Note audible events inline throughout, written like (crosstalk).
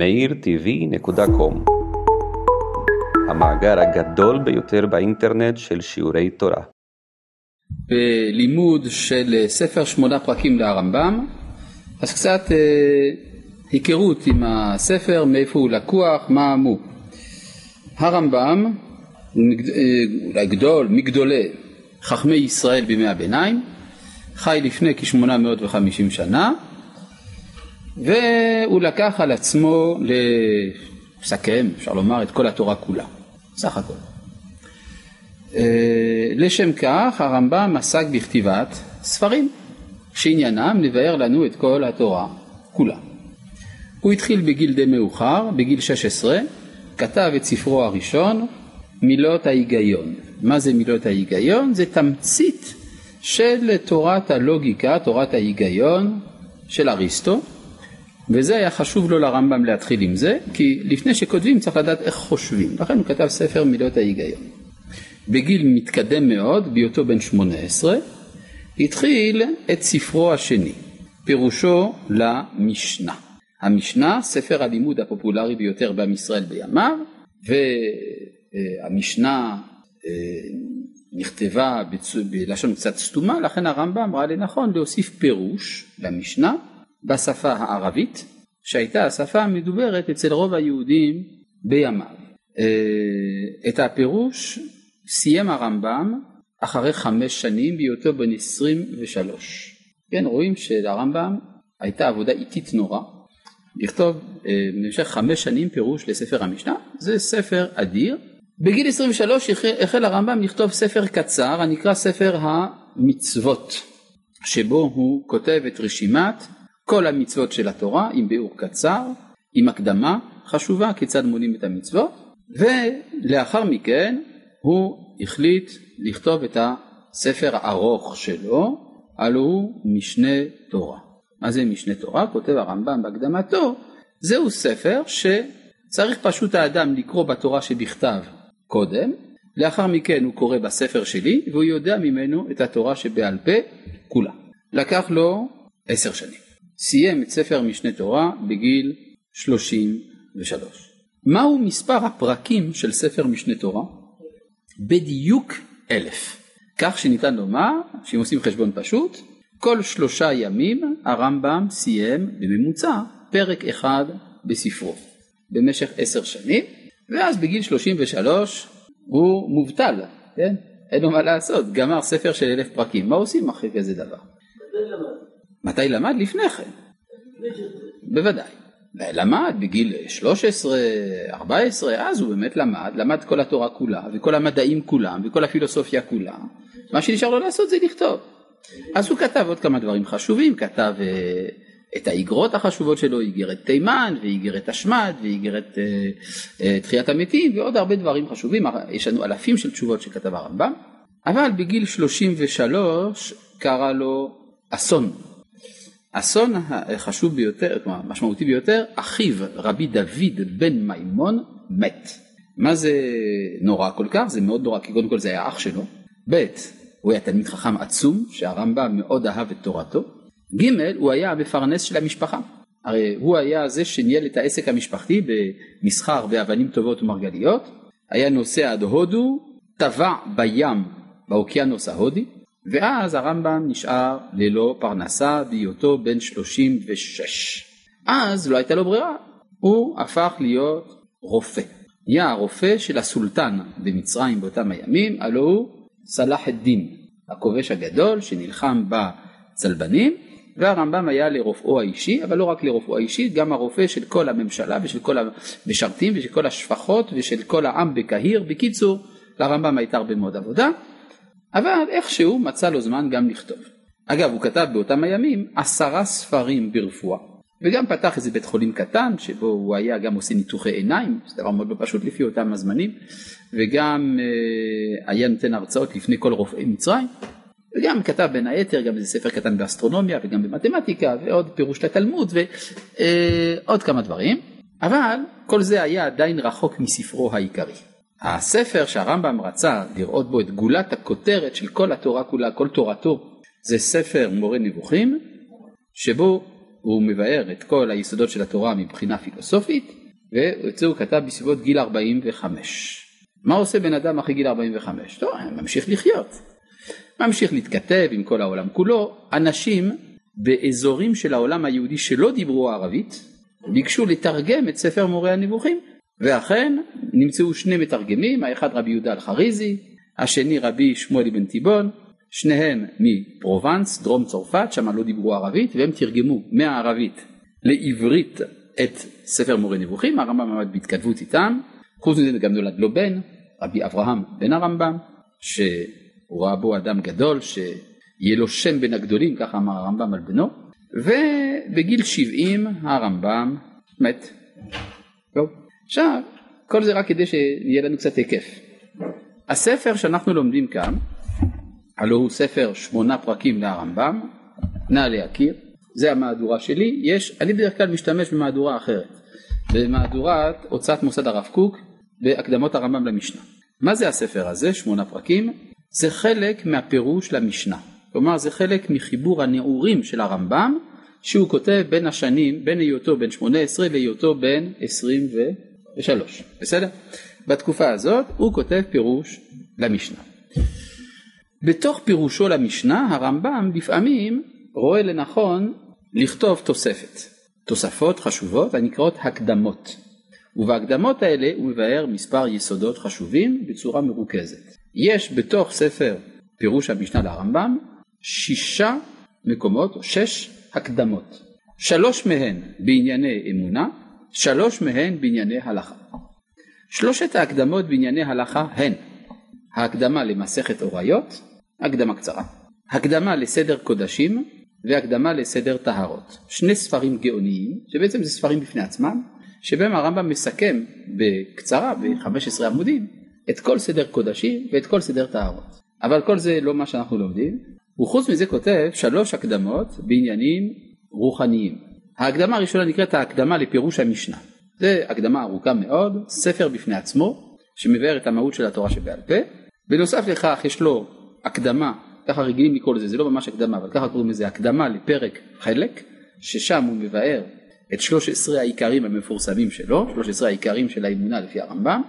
meirtv.com המאגר הגדול ביותר באינטרנט של שיעורי תורה. בלימוד של ספר שמונה פרקים לרמב"ם, אז קצת אה, היכרות עם הספר, מאיפה הוא לקוח, מה מו. הרמב"ם, אה, אולי גדול, מגדולי חכמי ישראל בימי הביניים, חי לפני כ-850 שנה, והוא לקח על עצמו לסכם, אפשר לומר, את כל התורה כולה, סך הכל. אה, לשם כך הרמב"ם עסק בכתיבת ספרים שעניינם לבאר לנו את כל התורה כולה. הוא התחיל בגיל די מאוחר, בגיל 16, כתב את ספרו הראשון, מילות ההיגיון. מה זה מילות ההיגיון? זה תמצית של תורת הלוגיקה, תורת ההיגיון של אריסטו, וזה היה חשוב לו לרמב"ם להתחיל עם זה, כי לפני שכותבים צריך לדעת איך חושבים, לכן הוא כתב ספר מילות ההיגיון. בגיל מתקדם מאוד, בהיותו בן 18, התחיל את ספרו השני, פירושו למשנה. המשנה, ספר הלימוד הפופולרי ביותר בעם ישראל בימיו, והמשנה אה, נכתבה בלשון קצת סתומה, לכן הרמב"ם ראה לנכון להוסיף פירוש למשנה בשפה הערבית, שהייתה השפה המדוברת אצל רוב היהודים בימיו. אה, את הפירוש סיים הרמב"ם אחרי חמש שנים בהיותו בן 23. כן, רואים שלרמב"ם הייתה עבודה איטית נורא, לכתוב אה, במשך חמש שנים פירוש לספר המשנה, זה ספר אדיר. בגיל 23 החל הרמב"ם לכתוב ספר קצר הנקרא ספר המצוות, שבו הוא כותב את רשימת כל המצוות של התורה עם ביאור קצר, עם הקדמה חשובה כיצד מונים את המצוות, ולאחר מכן הוא החליט לכתוב את הספר הארוך שלו, הלוא הוא משנה תורה. מה זה משנה תורה? כותב הרמב"ם בהקדמתו, זהו ספר שצריך פשוט האדם לקרוא בתורה שבכתב קודם, לאחר מכן הוא קורא בספר שלי והוא יודע ממנו את התורה שבעל פה כולה. לקח לו עשר שנים. סיים את ספר משנה תורה בגיל 33. מהו מספר הפרקים של ספר משנה תורה? בדיוק אלף. כך שניתן לומר, שאם עושים חשבון פשוט, כל שלושה ימים הרמב"ם סיים בממוצע פרק אחד בספרו במשך עשר שנים, ואז בגיל 33 הוא מובטל, כן? אין לו מה לעשות, גמר ספר של אלף פרקים, מה עושים אחרי כזה דבר? מתי למד? לפני כן. בוודאי. למד בגיל 13, 14, אז הוא באמת למד, למד כל התורה כולה, וכל המדעים כולם, וכל הפילוסופיה כולה. מה שנשאר לו לעשות זה לכתוב. אז הוא כתב עוד כמה דברים חשובים, כתב אה, את האיגרות החשובות שלו, איגרת תימן, ואיגרת השמד, ואיגרת אה, אה, תחיית המתים, ועוד הרבה דברים חשובים, יש לנו אלפים של תשובות שכתב הרמב"ם, אבל בגיל 33 קרה לו אסון. אסון החשוב ביותר, כלומר המשמעותי ביותר, אחיו רבי דוד בן מימון מת. מה זה נורא כל כך? זה מאוד נורא כי קודם כל זה היה אח שלו. ב' הוא היה תלמיד חכם עצום שהרמב"ם מאוד אהב את תורתו. ג' הוא היה המפרנס של המשפחה. הרי הוא היה זה שניהל את העסק המשפחתי במסחר באבנים טובות ומרגליות. היה נוסע עד הודו, טבע בים באוקיינוס ההודי, ואז הרמב"ם נשאר ללא פרנסה בהיותו בן 36. אז לא הייתה לו ברירה, הוא הפך להיות רופא. היה הרופא של הסולטן במצרים באותם הימים, הלא הוא סלאח א-דין, הכובש הגדול שנלחם בצלבנים, והרמב"ם היה לרופאו האישי, אבל לא רק לרופאו האישי, גם הרופא של כל הממשלה ושל כל המשרתים ושל כל השפחות ושל כל העם בקהיר. בקיצור, לרמב"ם הייתה הרבה מאוד עבודה. אבל איכשהו מצא לו זמן גם לכתוב. אגב, הוא כתב באותם הימים עשרה ספרים ברפואה, וגם פתח איזה בית חולים קטן, שבו הוא היה גם עושה ניתוחי עיניים, זה דבר מאוד לא פשוט לפי אותם הזמנים, וגם אה, היה נותן הרצאות לפני כל רופאי מצרים, וגם כתב בין היתר גם איזה ספר קטן באסטרונומיה וגם במתמטיקה, ועוד פירוש לתלמוד ועוד אה, כמה דברים, אבל כל זה היה עדיין רחוק מספרו העיקרי. הספר שהרמב"ם רצה לראות בו את גולת הכותרת של כל התורה כולה, כל תורתו, זה ספר מורה נבוכים, שבו הוא מבאר את כל היסודות של התורה מבחינה פילוסופית, ואת זה הוא כתב בסביבות גיל 45. מה עושה בן אדם אחרי גיל 45? טוב, ממשיך לחיות. ממשיך להתכתב עם כל העולם כולו. אנשים באזורים של העולם היהודי שלא דיברו ערבית, ביקשו לתרגם את ספר מורה הנבוכים, ואכן נמצאו שני מתרגמים, האחד רבי יהודה אלחריזי, השני רבי שמואל אבן תיבון, שניהם מפרובנס, דרום צרפת, שם לא דיברו ערבית, והם תרגמו מהערבית לעברית את ספר מורה נבוכים, הרמב"ם עמד בהתכתבות איתם, חוץ מזה גם נולד לו בן, רבי אברהם בן הרמב"ם, שהוא ראה בו אדם גדול, שיהיה לו שם בין הגדולים, ככה אמר הרמב"ם על בנו, ובגיל 70 הרמב"ם מת. טוב. עכשיו, כל זה רק כדי שיהיה לנו קצת היקף. הספר שאנחנו לומדים כאן, הלוא הוא ספר שמונה פרקים לרמב"ם, נא להכיר, זה המהדורה שלי, יש, אני בדרך כלל משתמש במהדורה אחרת, במהדורת הוצאת מוסד הרב קוק בהקדמות הרמב"ם למשנה. מה זה הספר הזה, שמונה פרקים? זה חלק מהפירוש למשנה, כלומר זה חלק מחיבור הנעורים של הרמב"ם שהוא כותב בין השנים, בין היותו בן 18 להיותו בן 23, בסדר? בתקופה הזאת הוא כותב פירוש למשנה. בתוך פירושו למשנה הרמב"ם לפעמים רואה לנכון לכתוב תוספת. תוספות חשובות הנקראות הקדמות. ובהקדמות האלה הוא מבאר מספר יסודות חשובים בצורה מרוכזת. יש בתוך ספר פירוש המשנה לרמב"ם שישה מקומות, שש הקדמות. שלוש מהן בענייני אמונה, שלוש מהן בענייני הלכה. שלושת ההקדמות בענייני הלכה הן ההקדמה למסכת אוריות, הקדמה קצרה, הקדמה לסדר קודשים והקדמה לסדר טהרות. שני ספרים גאוניים, שבעצם זה ספרים בפני עצמם, שבהם הרמב"ם מסכם בקצרה, ב-15 עמודים, את כל סדר קודשים ואת כל סדר טהרות. אבל כל זה לא מה שאנחנו לומדים, וחוץ מזה כותב שלוש הקדמות בעניינים רוחניים. ההקדמה הראשונה נקראת ההקדמה לפירוש המשנה. זה הקדמה ארוכה מאוד, ספר בפני עצמו, שמבאר את המהות של התורה שבעל פה. בנוסף לכך יש לו הקדמה, ככה רגילים לקרוא לזה, זה לא ממש הקדמה, אבל ככה קוראים לזה הקדמה לפרק חלק, ששם הוא מבאר את 13 העיקרים המפורסמים שלו, 13 העיקרים של האמונה לפי הרמב"ם,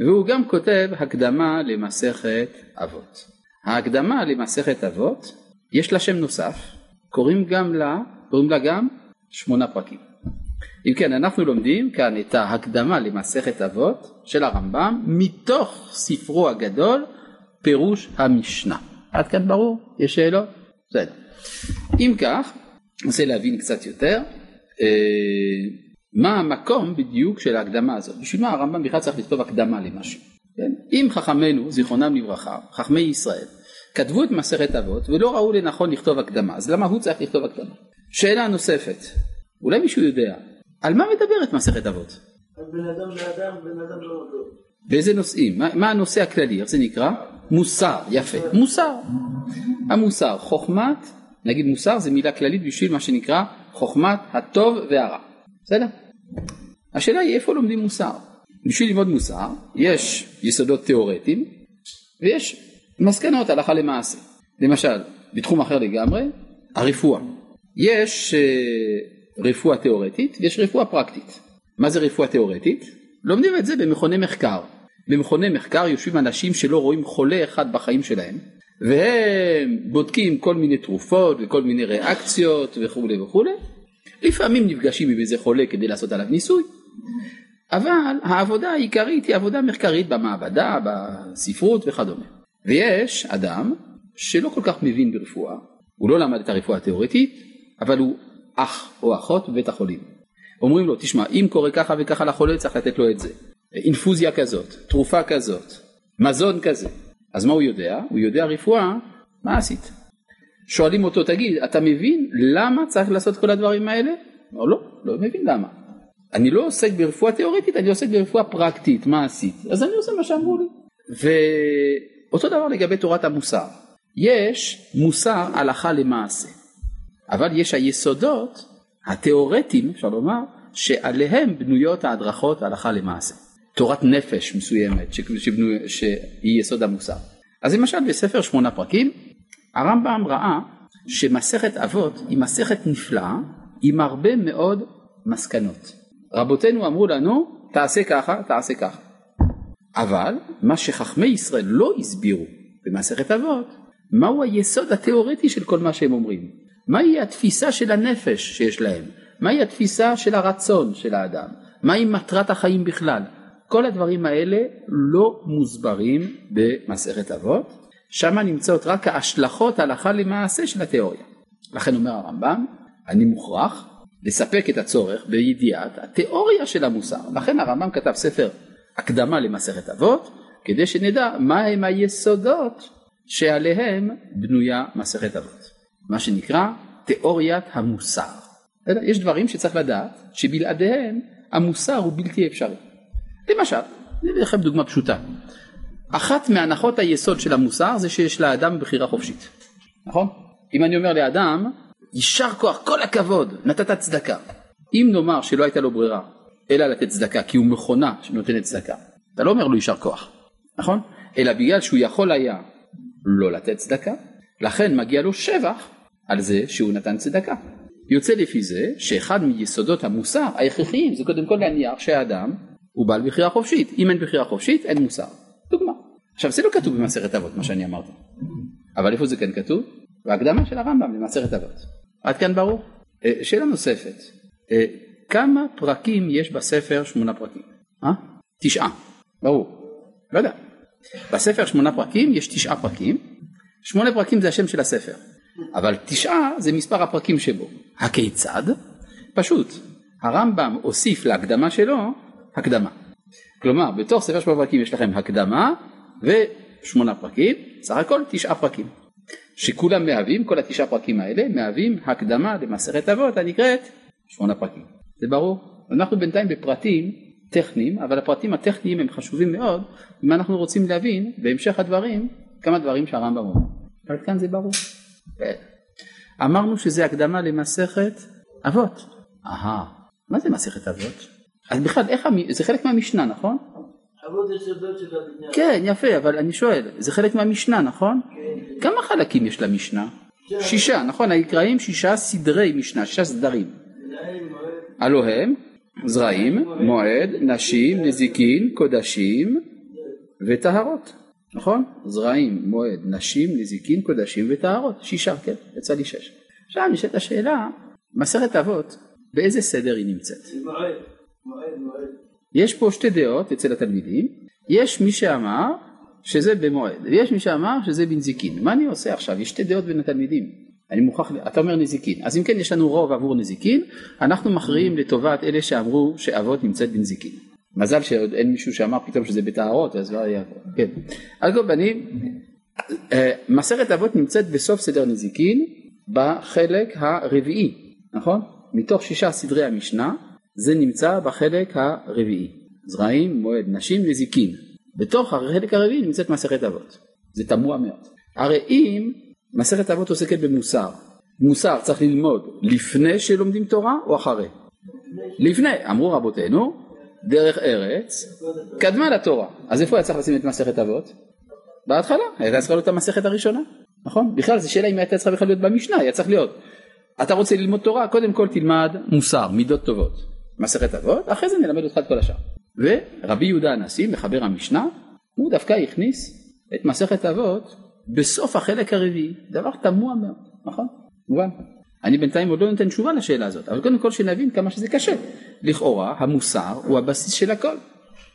והוא גם כותב הקדמה למסכת אבות. ההקדמה למסכת אבות, יש לה שם נוסף, קוראים, גם לה, קוראים לה גם שמונה פרקים. אם כן, אנחנו לומדים כאן את ההקדמה למסכת אבות של הרמב"ם מתוך ספרו הגדול פירוש המשנה. עד כאן ברור? יש שאלות? בסדר. אם כך, ננסה להבין קצת יותר אה, מה המקום בדיוק של ההקדמה הזאת. בשביל מה הרמב"ם בכלל צריך לכתוב הקדמה למשהו? כן? אם חכמינו, זיכרונם לברכה, חכמי ישראל, כתבו את מסכת אבות ולא ראו לנכון לכתוב הקדמה, אז למה הוא צריך לכתוב הקדמה? שאלה נוספת, אולי מישהו יודע, על מה מדברת מסכת אבות? על בן אדם לאדם, בן אדם לאדם. באיזה נושאים? מה, מה הנושא הכללי? איך זה נקרא? מוסר, יפה, מוסר. המוסר, חוכמת, נגיד מוסר זה מילה כללית בשביל מה שנקרא חוכמת הטוב והרע, בסדר? השאלה היא איפה לומדים מוסר? בשביל ללמוד מוסר יש יסודות תיאורטיים ויש מסקנות הלכה למעשה. למשל, בתחום אחר לגמרי, הרפואה. יש uh, רפואה תיאורטית ויש רפואה פרקטית. מה זה רפואה תיאורטית? לומדים את זה במכוני מחקר. במכוני מחקר יושבים אנשים שלא רואים חולה אחד בחיים שלהם והם בודקים כל מיני תרופות וכל מיני ריאקציות וכולי וכולי. לפעמים נפגשים עם איזה חולה כדי לעשות עליו ניסוי, אבל העבודה העיקרית היא עבודה מחקרית במעבדה, בספרות וכדומה. ויש אדם שלא כל כך מבין ברפואה, הוא לא למד את הרפואה התיאורטית, אבל הוא אח או אחות בבית החולים. אומרים לו, תשמע, אם קורה ככה וככה לחולה צריך לתת לו את זה. אינפוזיה כזאת, תרופה כזאת, מזון כזה. אז מה הוא יודע? הוא יודע רפואה, מה עשית? שואלים אותו, תגיד, אתה מבין למה צריך לעשות כל הדברים האלה? או לא, לא מבין למה. אני לא עוסק ברפואה תיאורטית, אני עוסק ברפואה פרקטית, מה עשית? אז אני עושה מה שאמרו לי. ואותו דבר לגבי תורת המוסר. יש מוסר הלכה למעשה, אבל יש היסודות התיאורטיים, אפשר לומר, שעליהם בנויות ההדרכות הלכה למעשה. תורת נפש מסוימת שבנוי, שהיא יסוד המוסר. אז למשל בספר שמונה פרקים הרמב"ם ראה שמסכת אבות היא מסכת נפלאה עם הרבה מאוד מסקנות. רבותינו אמרו לנו, תעשה ככה, תעשה ככה. אבל מה שחכמי ישראל לא הסבירו במסכת אבות, מהו היסוד התיאורטי של כל מה שהם אומרים? מהי התפיסה של הנפש שיש להם? מהי התפיסה של הרצון של האדם? מהי מטרת החיים בכלל? כל הדברים האלה לא מוסברים במסכת אבות, שם נמצאות רק ההשלכות הלכה למעשה של התיאוריה. לכן אומר הרמב"ם, אני מוכרח לספק את הצורך בידיעת התיאוריה של המוסר. לכן הרמב"ם כתב ספר הקדמה למסכת אבות, כדי שנדע מהם היסודות שעליהם בנויה מסכת אבות. מה שנקרא תיאוריית המוסר. יש דברים שצריך לדעת שבלעדיהם המוסר הוא בלתי אפשרי. למשל, אני אביא לכם דוגמה פשוטה. אחת מהנחות היסוד של המוסר זה שיש לאדם בחירה חופשית, נכון? אם אני אומר לאדם, יישר כוח, כל הכבוד, נתת צדקה. אם נאמר שלא הייתה לו ברירה, אלא לתת צדקה, כי הוא מכונה שנותנת צדקה, אתה לא אומר לו יישר כוח, נכון? אלא בגלל שהוא יכול היה לא לתת צדקה, לכן מגיע לו שבח על זה שהוא נתן צדקה. יוצא לפי זה שאחד מיסודות המוסר ההכרחיים זה קודם כל להניח שהאדם הוא בעל בחירה חופשית, אם אין בחירה חופשית אין מוסר. דוגמה. עכשיו זה לא כתוב במסכת אבות מה שאני אמרתי, אבל איפה זה כן כתוב? בהקדמה של הרמב"ם במסכת אבות. עד כאן ברור? אה, שאלה נוספת, אה, כמה פרקים יש בספר שמונה פרקים? אה? תשעה, ברור, לא יודע. בספר שמונה פרקים יש תשעה פרקים, שמונה פרקים זה השם של הספר, אבל תשעה זה מספר הפרקים שבו. הכיצד? פשוט, הרמב"ם הוסיף להקדמה שלו הקדמה. כלומר, בתוך ספר שמונה פרקים יש לכם הקדמה ושמונה פרקים, סך הכל תשעה פרקים. שכולם מהווים, כל התשעה פרקים האלה, מהווים הקדמה למסכת אבות הנקראת שמונה פרקים. זה ברור? אנחנו בינתיים בפרטים טכניים, אבל הפרטים הטכניים הם חשובים מאוד אם אנחנו רוצים להבין בהמשך הדברים כמה דברים שהרמב"ם אומר. עד כאן זה ברור. כן. אמרנו שזה הקדמה למסכת אבות. אהה, מה זה מסכת אבות? אז בכלל, איך, זה חלק מהמשנה, נכון? אבות יסודות של הבניין. כן, יפה, אבל אני שואל, זה חלק מהמשנה, נכון? כן. כמה חלקים יש למשנה? שישה, נכון? נקראים שישה סדרי משנה, שישה סדרים. הלו הם זרעים, מועד, נשים, נזיקין, קודשים וטהרות, נכון? זרעים, מועד, נשים, נזיקין, קודשים וטהרות, שישה, כן, יצא לי שש. עכשיו נשאלת השאלה, מסכת אבות, באיזה סדר היא נמצאת? מועד. מועד מועד. יש פה שתי דעות אצל התלמידים, יש מי שאמר שזה במועד, ויש מי שאמר שזה בנזיקין. מה אני עושה עכשיו? יש שתי דעות בין התלמידים. אני מוכרח, אתה אומר נזיקין, אז אם כן יש לנו רוב עבור נזיקין, אנחנו מכריעים לטובת אלה שאמרו שאבות נמצאת בנזיקין. מזל שעוד אין מישהו שאמר פתאום שזה בטהרות, אז לא היה, כן. על כל פנים, אה, מסכת אבות נמצאת בסוף סדר נזיקין, בחלק הרביעי, נכון? מתוך שישה סדרי המשנה, זה נמצא בחלק הרביעי. זרעים, מועד, נשים, נזיקין. בתוך החלק הרביעי נמצאת מסכת אבות. זה תמוה מאוד. הרי אם מסכת אבות עוסקת במוסר, מוסר צריך ללמוד לפני שלומדים תורה או אחרי? לפני. אמרו רבותינו, דרך ארץ קדמה לתורה. אז איפה היה צריך לשים את מסכת אבות? בהתחלה. הייתה צריכה להיות המסכת הראשונה, נכון? בכלל זו שאלה אם הייתה צריכה בכלל להיות במשנה, היה צריך להיות. אתה רוצה ללמוד תורה, קודם כל תלמד מוסר, מידות טובות. מסכת אבות, אחרי זה נלמד אותך את כל השאר. ורבי יהודה הנשיא, מחבר המשנה, הוא דווקא הכניס את מסכת אבות בסוף החלק הרביעי, דבר תמוה מאוד, נכון? מובן? אני בינתיים עוד לא נותן תשובה לשאלה הזאת, אבל קודם כל שנבין כמה שזה קשה. לכאורה המוסר הוא הבסיס של הכל.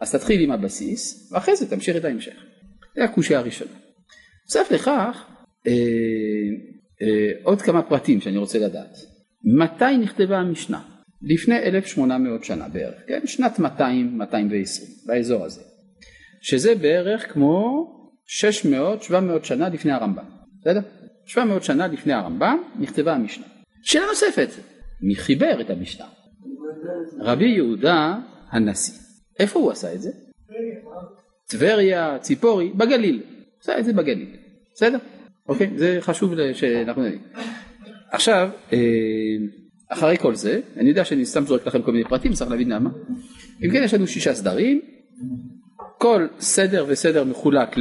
אז תתחיל עם הבסיס, ואחרי זה תמשיך את ההמשך. זה הקושייה הראשונה. נוסף לכך, אה, אה, עוד כמה פרטים שאני רוצה לדעת. מתי נכתבה המשנה? לפני 1800 שנה בערך, כן? שנת 200-220, באזור הזה. שזה בערך כמו 600-700 שנה לפני הרמב"ם, בסדר? 700 שנה לפני הרמב"ם נכתבה המשנה. שאלה נוספת, מי חיבר את המשנה? רבי יהודה הנשיא. איפה הוא עשה את זה? טבריה, ציפורי, בגליל. עשה את זה בגליל, בסדר? אוקיי, זה חשוב שאנחנו נגיד. עכשיו, אה, אחרי כל זה, אני יודע שאני סתם זורק לכם כל מיני פרטים, צריך להבין למה. אם כן, יש לנו שישה סדרים, כל סדר וסדר מחולק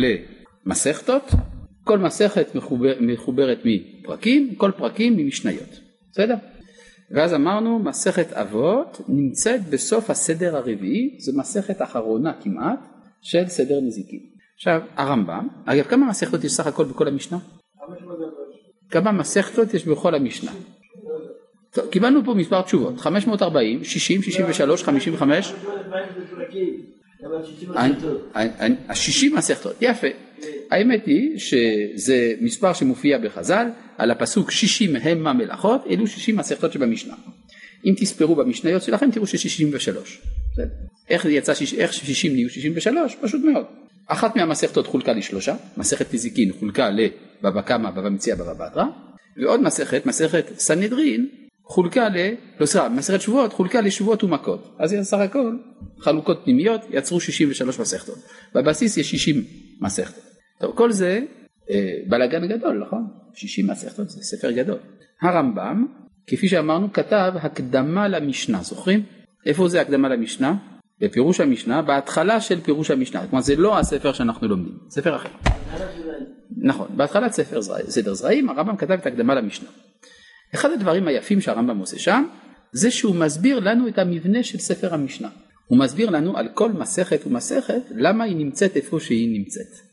למסכתות, כל מסכת מחובר, מחוברת מפרקים, כל פרקים ממשניות, בסדר? ואז אמרנו מסכת אבות נמצאת בסוף הסדר הרביעי, זו מסכת אחרונה כמעט של סדר נזיקין. עכשיו הרמב"ם, אגב כמה מסכתות יש סך הכל בכל המשנה? כמה מסכתות יש בכל המשנה? טוב, קיבלנו פה מספר תשובות, 540, 60, 63, 55, השישים מסכתות, יפה. האמת היא שזה מספר שמופיע בחז"ל, על הפסוק שישים המה מלאכות, אלו שישים מסכתות שבמשנה. אם תספרו במשניות שלכם תראו ששישים ושלוש. איך יצא, איך שישים נהיו שישים ושלוש? פשוט מאוד. אחת מהמסכתות חולקה לשלושה, מסכת נזיקין חולקה לבבא קמא, בבא מציעא, בבא בתרא, ועוד מסכת, מסכת סנהדרין, חולקה ל... לא סליחה, מסכת שבועות חולקה לשבועות ומכות. אז סך הכל חלוקות פנימיות יצרו 63 מסכתות. בבסיס יש 60 מסכתות. טוב, כל זה אה, בלאגן גדול, נכון? 60 מסכתות זה ספר גדול. הרמב"ם, כפי שאמרנו, כתב הקדמה למשנה, זוכרים? איפה זה הקדמה למשנה? בפירוש המשנה, בהתחלה של פירוש המשנה. כלומר זה לא הספר שאנחנו לומדים, ספר אחר. נכון, בהתחלת ספר זרעים, סדר זרעים הרמב"ם כתב את הקדמה למשנה. אחד הדברים היפים שהרמב"ם עושה שם זה שהוא מסביר לנו את המבנה של ספר המשנה. הוא מסביר לנו על כל מסכת ומסכת למה היא נמצאת איפה שהיא נמצאת.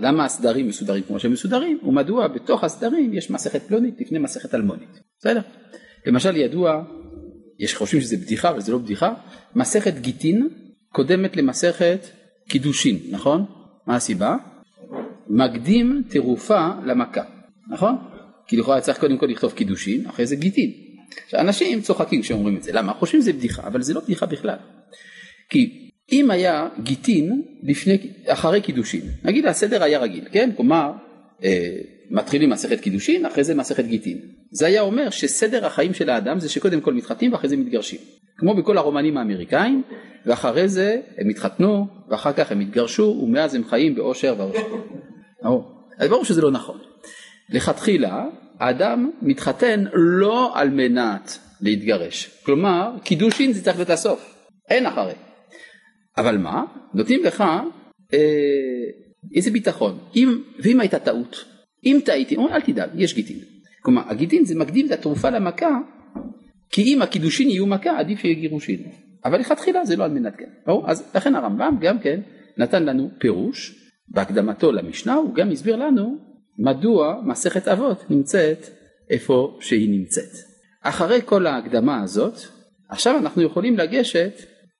למה הסדרים מסודרים כמו שהם מסודרים ומדוע בתוך הסדרים יש מסכת פלונית לפני מסכת אלמונית. בסדר? למשל ידוע, יש חושבים שזה בדיחה אבל זה לא בדיחה, מסכת גיטין קודמת למסכת קידושין, נכון? מה הסיבה? מקדים תרופה למכה, נכון? כי לכאורה צריך קודם כל לכתוב קידושין, אחרי זה גיטין. אנשים צוחקים כשאומרים את זה, למה? חושבים שזה בדיחה, אבל זה לא בדיחה בכלל. כי אם היה גיטין לפני, אחרי קידושין, נגיד הסדר היה רגיל, כן? כלומר, אה, מתחילים מסכת קידושין, אחרי זה מסכת גיטין. זה היה אומר שסדר החיים של האדם זה שקודם כל מתחתנים ואחרי זה מתגרשים. כמו בכל הרומנים האמריקאים, ואחרי זה הם התחתנו, ואחר כך הם התגרשו, ומאז הם חיים באושר ואושר. (laughs) אז ברור שזה לא נכון. לכתחילה, האדם מתחתן לא על מנת להתגרש. כלומר, קידושין זה צריך להיות הסוף. אין אחרי. אבל מה? נותנים לך אה, איזה ביטחון. אם, ואם הייתה טעות, אם טעיתי, אל תדאג, יש גיטין. כלומר, הגיטין זה מקדים את התרופה למכה, כי אם הקידושין יהיו מכה, עדיף שיהיה גירושין. אבל לכתחילה זה לא על מנת כן. ברור? אז לכן הרמב"ם גם כן נתן לנו פירוש, בהקדמתו למשנה הוא גם הסביר לנו מדוע מסכת אבות נמצאת איפה שהיא נמצאת. אחרי כל ההקדמה הזאת, עכשיו אנחנו יכולים לגשת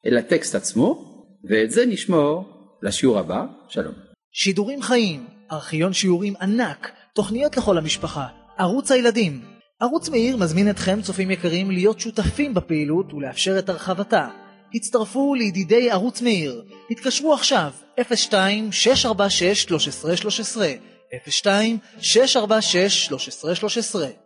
אל הטקסט עצמו, ואת זה נשמור לשיעור הבא. שלום. שידורים חיים, ארכיון שיעורים ענק, תוכניות לכל המשפחה, ערוץ הילדים. ערוץ מאיר מזמין אתכם, צופים יקרים, להיות שותפים בפעילות ולאפשר את הרחבתה. הצטרפו לידידי ערוץ מאיר. התקשרו עכשיו, 02-646-1313, 02-646-1313.